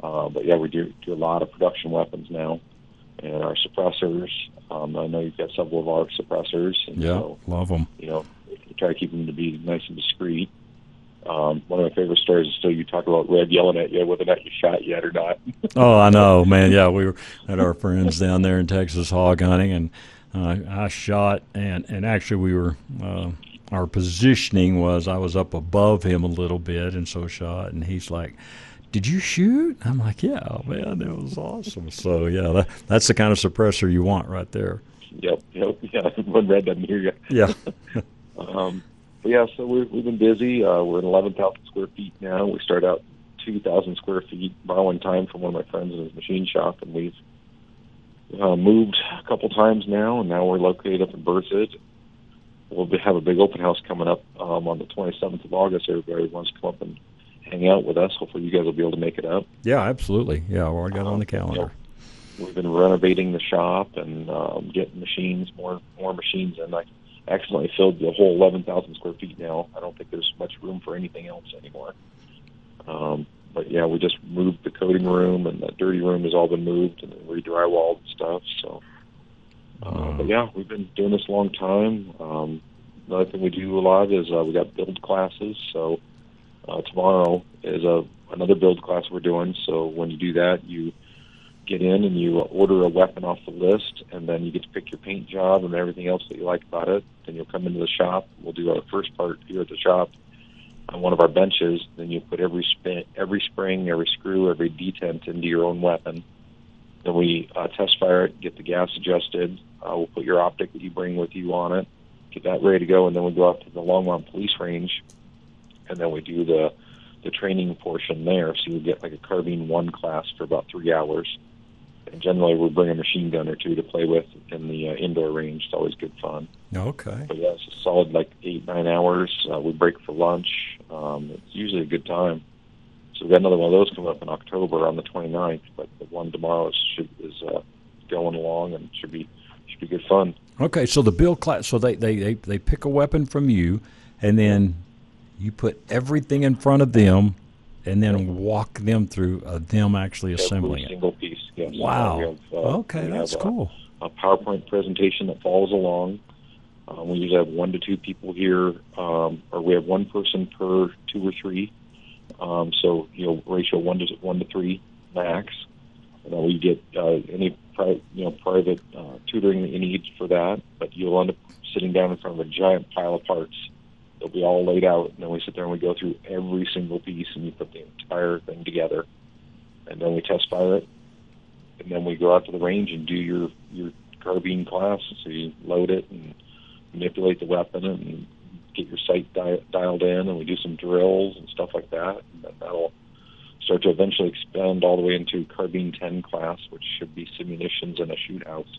Uh, but yeah, we do do a lot of production weapons now, and our suppressors. Um, I know you've got several of our suppressors. Yeah, so, love them. you know, try to keep them to be nice and discreet. Um, one of my favorite stories is still you talk about Red yelling at you whether or not you shot yet or not. Oh, I know, man. Yeah, we were at our friends down there in Texas hog hunting, and uh, I shot, and and actually we were. Uh, our positioning was I was up above him a little bit, and so shot, and he's like. Did you shoot? I'm like, yeah, man, it was awesome. So yeah, that, that's the kind of suppressor you want right there. Yep, yep, yeah. When Red doesn't hear you. Yeah. Um, but yeah, so we're, we've been busy. Uh, we're at 11,000 square feet now. We started out 2,000 square feet, borrowing time from one of my friends in his machine shop, and we've uh, moved a couple times now, and now we're located up in Berthoud. We'll be, have a big open house coming up um, on the 27th of August. Everybody wants to come up and hang out with us. Hopefully, you guys will be able to make it up. Yeah, absolutely. Yeah, we already got it on the calendar. We've been renovating the shop and um, getting machines, more more machines, and I accidentally filled the whole 11,000 square feet now. I don't think there's much room for anything else anymore. Um, but yeah, we just moved the coating room, and the dirty room has all been moved and re-drywalled and stuff. So, uh, but yeah, we've been doing this a long time. Um, another thing we do a lot is uh, we got build classes. So uh, tomorrow is a another build class we're doing. So when you do that, you get in and you order a weapon off the list, and then you get to pick your paint job and everything else that you like about it. Then you'll come into the shop. We'll do our first part here at the shop on one of our benches. Then you put every spin, every spring, every screw, every detent into your own weapon. Then we uh, test fire it, get the gas adjusted. Uh, we'll put your optic that you bring with you on it, get that ready to go, and then we go out to the Longmont Police Range, and then we do the the training portion there. So you get like a carbine one class for about three hours. And generally, we bring a machine gun or two to play with in the uh, indoor range. It's always good fun. Okay. But yeah, it's a solid like eight nine hours. Uh, we break for lunch. Um, it's usually a good time. So we've got another one of those coming up in October on the 29th. But the one tomorrow is should, is uh, going along and should be should be good fun. Okay, so the build class, so they, they, they, they pick a weapon from you, and then you put everything in front of them, and then walk them through uh, them actually assembling Every it. single piece. Yes. Wow. Have, uh, Okay, that's uh, cool. A PowerPoint presentation that follows along. Um, we usually have one to two people here, um, or we have one person per two or three. Um, so you know, ratio one to one to three max. And then we get uh, any pri- you know private uh, tutoring that you need for that. But you'll end up sitting down in front of a giant pile of parts. They'll be all laid out, and then we sit there and we go through every single piece, and you put the entire thing together, and then we test fire it, and then we go out to the range and do your your carbine class. So you load it and manipulate the weapon and get your sight di- dialed in, and we do some drills and stuff like that. And then that'll start to eventually expand all the way into carbine 10 class, which should be simunitions and a shoot house.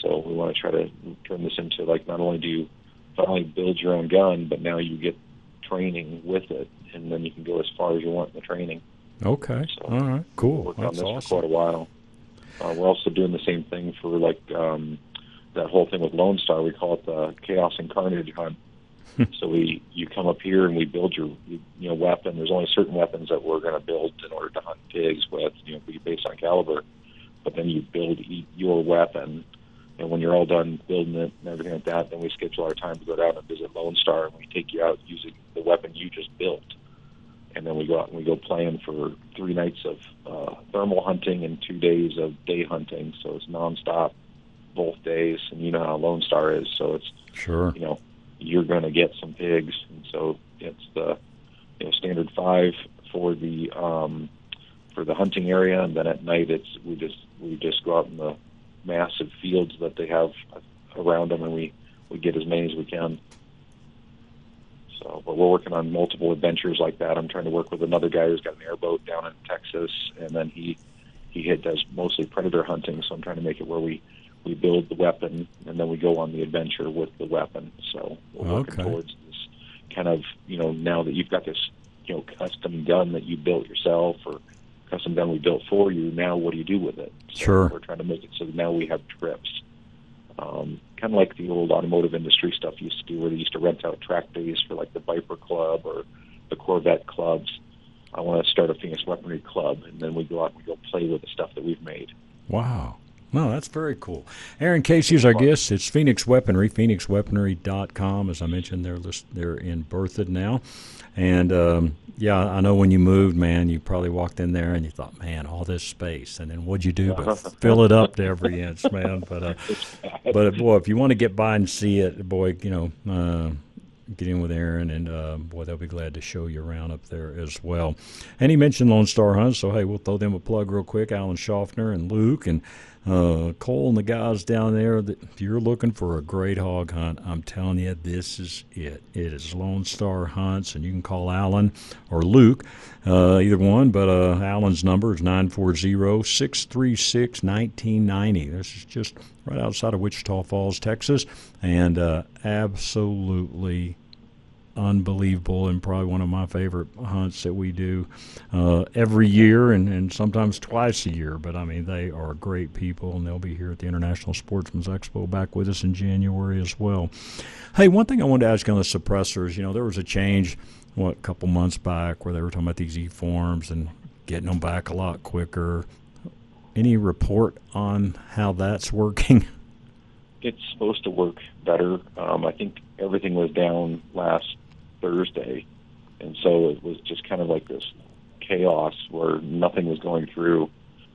So we want to try to turn this into like not only do you finally build your own gun, but now you get training with it, and then you can go as far as you want in the training. Okay. All right. Cool. Worked That's on this awesome. for quite a while. Uh, we're also doing the same thing for like um, that whole thing with Lone Star. We call it the Chaos and Carnage hunt. so we you come up here and we build your you know weapon. There's only certain weapons that we're going to build in order to hunt pigs with, you know, based on caliber. But then you build your weapon, and when you're all done building it and everything like that, then we schedule our time to go down and visit Lone Star, and we take you out using the weapon you just built and then we go out and we go playing for three nights of uh, thermal hunting and two days of day hunting. So it's nonstop both days, and you know how Lone Star is. So it's Sure. you know you're going to get some pigs, and so it's the you know standard five for the um, for the hunting area, and then at night it's we just we just go out in the massive fields that they have around them, and we we get as many as we can. So, but we're working on multiple adventures like that. I'm trying to work with another guy who's got an airboat down in Texas, and then he he does mostly predator hunting. So I'm trying to make it where we we build the weapon and then we go on the adventure with the weapon. So we're working Okay. towards this kind of you know now that you've got this you know custom gun that you built yourself or custom gun we built for you. Now what do you do with it? So Sure. We're trying to make it so that now we have trips. Um, kind of like the old automotive industry stuff used to do, where they used to rent out track days for like the Viper Club or the Corvette clubs. I want to start a Phoenix Weaponry Club, and then we go out and we go play with the stuff that we've made. Wow. No, that's very cool. Aaron Casey's our guest. It's Phoenix Weaponry, phoenixweaponry.com. As I mentioned, they're list, they're in Berthoud now. And um, yeah, I know when you moved, man, you probably walked in there and you thought, man, all this space. And then what'd you do but fill it up to every inch, man? But uh, but boy, if you want to get by and see it, boy, you know, uh, get in with Aaron, and uh, boy, they'll be glad to show you around up there as well. And he mentioned Lone Star Hunt, so hey, we'll throw them a plug real quick. Alan Schaffner and Luke and uh, Cole and the guys down there. If you're looking for a great hog hunt, I'm telling you, this is it. It is Lone Star Hunts, and you can call Alan or Luke, uh, either one. But uh, Alan's number is 940-636-1990. This is just right outside of Wichita Falls, Texas, and uh, absolutely unbelievable and probably one of my favorite hunts that we do uh, every year and, and sometimes twice a year. But I mean, they are great people and they'll be here at the International Sportsman's Expo back with us in January as well. Hey, one thing I wanted to ask on the suppressors, you know, there was a change, what, a couple months back where they were talking about these E forms and getting them back a lot quicker. Any report on how that's working? It's supposed to work better. Um, I think everything was down last Thursday, and so it was just kind of like this chaos where nothing was going through.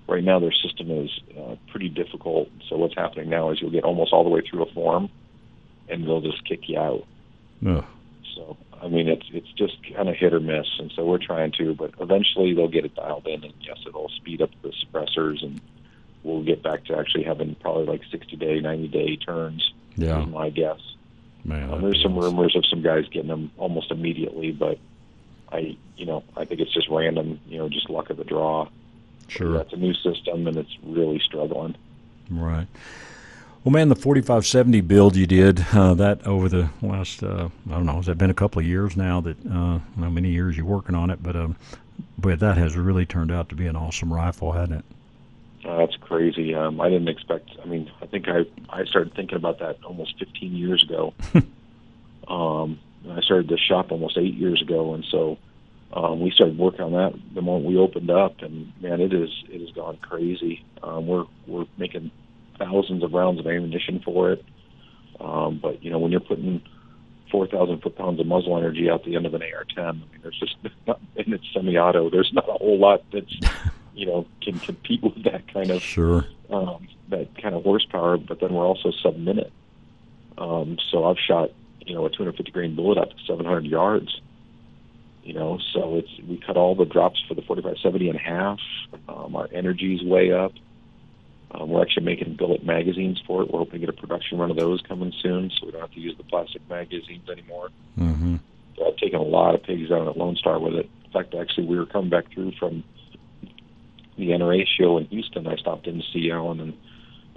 Right now, their system is uh, pretty difficult. So what's happening now is you'll get almost all the way through a form, and they'll just kick you out. Ugh. So I mean, it's it's just kind of hit or miss, and so we're trying to, but eventually they'll get it dialed in, and yes, it'll speed up the suppressors, and we'll get back to actually having probably like 60 day, 90 day turns. Yeah. is my guess. Man, Um, there's some rumors of some guys getting them almost immediately, but I, you know, I think it's just random, you know, just luck of the draw. Sure. That's a new system, and it's really struggling. Right. Well, man, the 4570 build you did, uh, that over the last, uh, I don't know, has that been a couple of years now that, uh, how many years you're working on it, but, um, but that has really turned out to be an awesome rifle, hasn't it? That's crazy. Um, I didn't expect. I mean, I think I I started thinking about that almost 15 years ago. um, I started this shop almost eight years ago, and so um, we started working on that the moment we opened up. And man, it is it has gone crazy. Um, we're we're making thousands of rounds of ammunition for it. Um, but you know, when you're putting 4,000 foot pounds of muzzle energy out the end of an AR-10, I mean, there's just not, and it's semi-auto. There's not a whole lot that's you know can compete with that kind of Sure. um, that kind of horsepower. But then we're also sub minute. Um, so I've shot you know a 250 grain bullet up to 700 yards. You know, so it's we cut all the drops for the 4570 in half. Um, our energy's way up. Um, we're actually making billet magazines for it. We're hoping to get a production run of those coming soon, so we don't have to use the plastic magazines anymore. Mm-hmm. So I've taken a lot of pigs out at Lone Star with it. In fact, actually, we were coming back through from the NRA show in Houston. I stopped in to see Alan and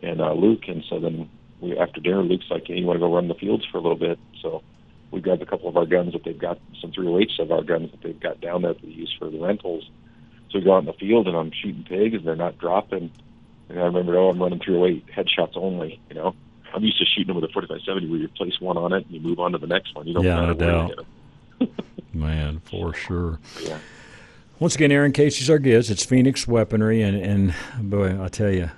and uh, Luke, and so then we after dinner, Luke's like, "Hey, you want to go run the fields for a little bit?" So we grabbed a couple of our guns that they've got, some 308s of our guns that they've got down there that we use for the rentals. So we go out in the field, and I'm shooting pigs, and they're not dropping. And I remember, oh, I'm running 308 headshots only. You know, I'm used to shooting them with a 4570 where you place one on it and you move on to the next one. You don't Yeah, matter no doubt. Man, for sure. Yeah. Once again, Aaron Casey's our guest. It's Phoenix Weaponry, and and boy, I tell you,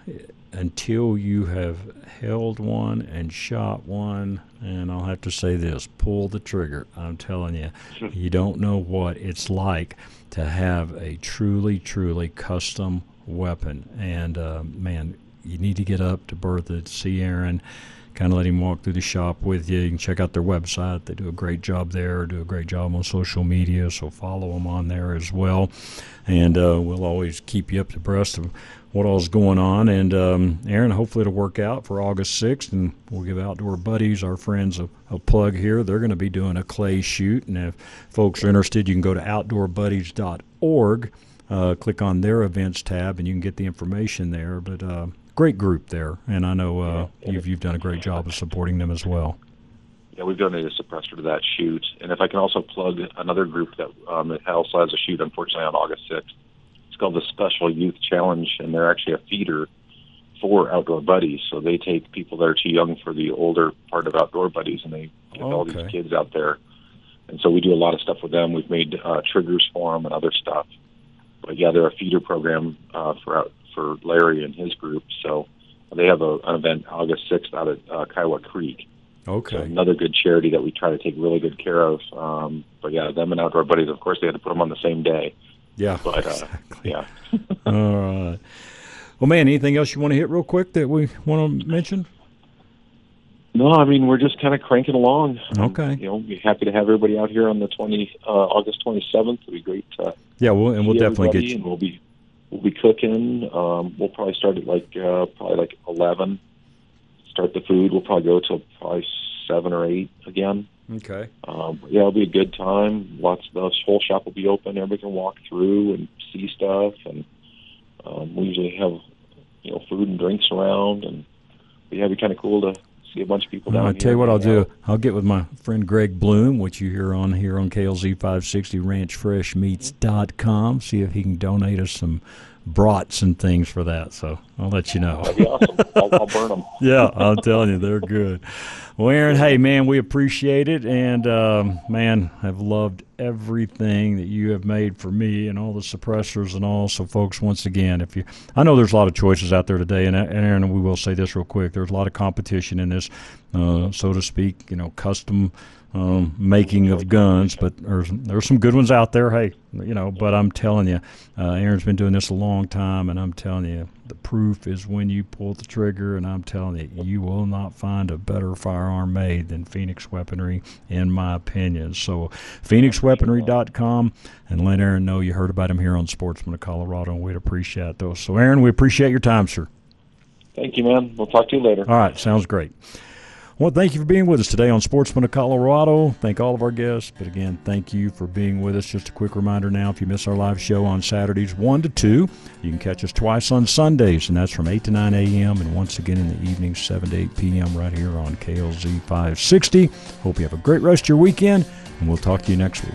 until you have held one and shot one, and I'll have to say this: pull the trigger. I'm telling you, you don't know what it's like to have a truly, truly custom weapon. And uh, man, you need to get up to Berthoud to see Aaron. Kind of let him walk through the shop with you. You can check out their website; they do a great job there. Do a great job on social media, so follow them on there as well. And uh, we'll always keep you up to breast of what all's going on. And um, Aaron, hopefully it'll work out for August 6th, and we'll give Outdoor Buddies, our friends, a, a plug here. They're going to be doing a clay shoot, and if folks are interested, you can go to outdoorbuddies.org, uh, click on their events tab, and you can get the information there. But uh, great group there, and I know uh, you've you've done a great job of supporting them as well. Yeah, we've donated a suppressor to that shoot, and if I can also plug another group that um, it also has a shoot, unfortunately, on August 6th. It's called the Special Youth Challenge, and they're actually a feeder for Outdoor Buddies. So they take people that are too young for the older part of Outdoor Buddies, and they get all these kids out there. And so we do a lot of stuff with them. We've made uh, triggers for them and other stuff. But yeah, they're a feeder program uh, for out, for Larry and his group. So they have a, an event August 6th out at uh, Kiowa Creek. Okay. So another good charity that we try to take really good care of. Um, but yeah, them and Outdoor Buddies, of course, they had to put them on the same day. Yeah. But uh, yeah, All right. Well, man, anything else you want to hit real quick that we want to mention? no, I mean we're just kind of cranking along. Okay. You know, be happy to have everybody out here on the twenty uh, August twenty seventh. It'll be great. To Yeah, we'll, and we'll definitely get you. And we'll be we'll be cooking. Um, we'll probably start at like uh, probably like eleven. Start the food. We'll probably go till probably seven or eight again. Okay. Um, yeah, it'll be a good time. Lots the whole shop will be open. Everybody can walk through and see stuff, and um, we usually have you know food and drinks around, and but yeah, it'd be kind of cool to see a bunch of people down I'll here. tell you what I'll do. I'll get with my friend Greg Bloom, which you hear on here on KLZ 560 RanchFreshMeats.com. See if he can donate us some brats and things for that. So I'll let you know. That'd be awesome. I'll, I'll burn them. yeah, I'm telling you, they're good. Well, Aaron, hey man, we appreciate it, and um, man, I've loved everything that you have made for me, and all the suppressors and all. So, folks, once again, if you, I know there's a lot of choices out there today, and, Aaron, we will say this real quick: there's a lot of competition in this, uh, so to speak. You know, custom um, making of guns, but there's there's some good ones out there. Hey, you know, but I'm telling you, uh, Aaron's been doing this a long time, and I'm telling you, the proof is when you pull the trigger, and I'm telling you, you will not find a better firearm made than Phoenix Weaponry, in my opinion. So, PhoenixWeaponry.com, and let Aaron know you heard about him here on Sportsman of Colorado, and we'd appreciate those. So, Aaron, we appreciate your time, sir. Thank you, man. We'll talk to you later. All right, sounds great. Well, thank you for being with us today on Sportsman of Colorado. Thank all of our guests. But again, thank you for being with us. Just a quick reminder now if you miss our live show on Saturdays 1 to 2, you can catch us twice on Sundays, and that's from 8 to 9 a.m. and once again in the evening, 7 to 8 p.m. right here on KLZ 560. Hope you have a great rest of your weekend, and we'll talk to you next week.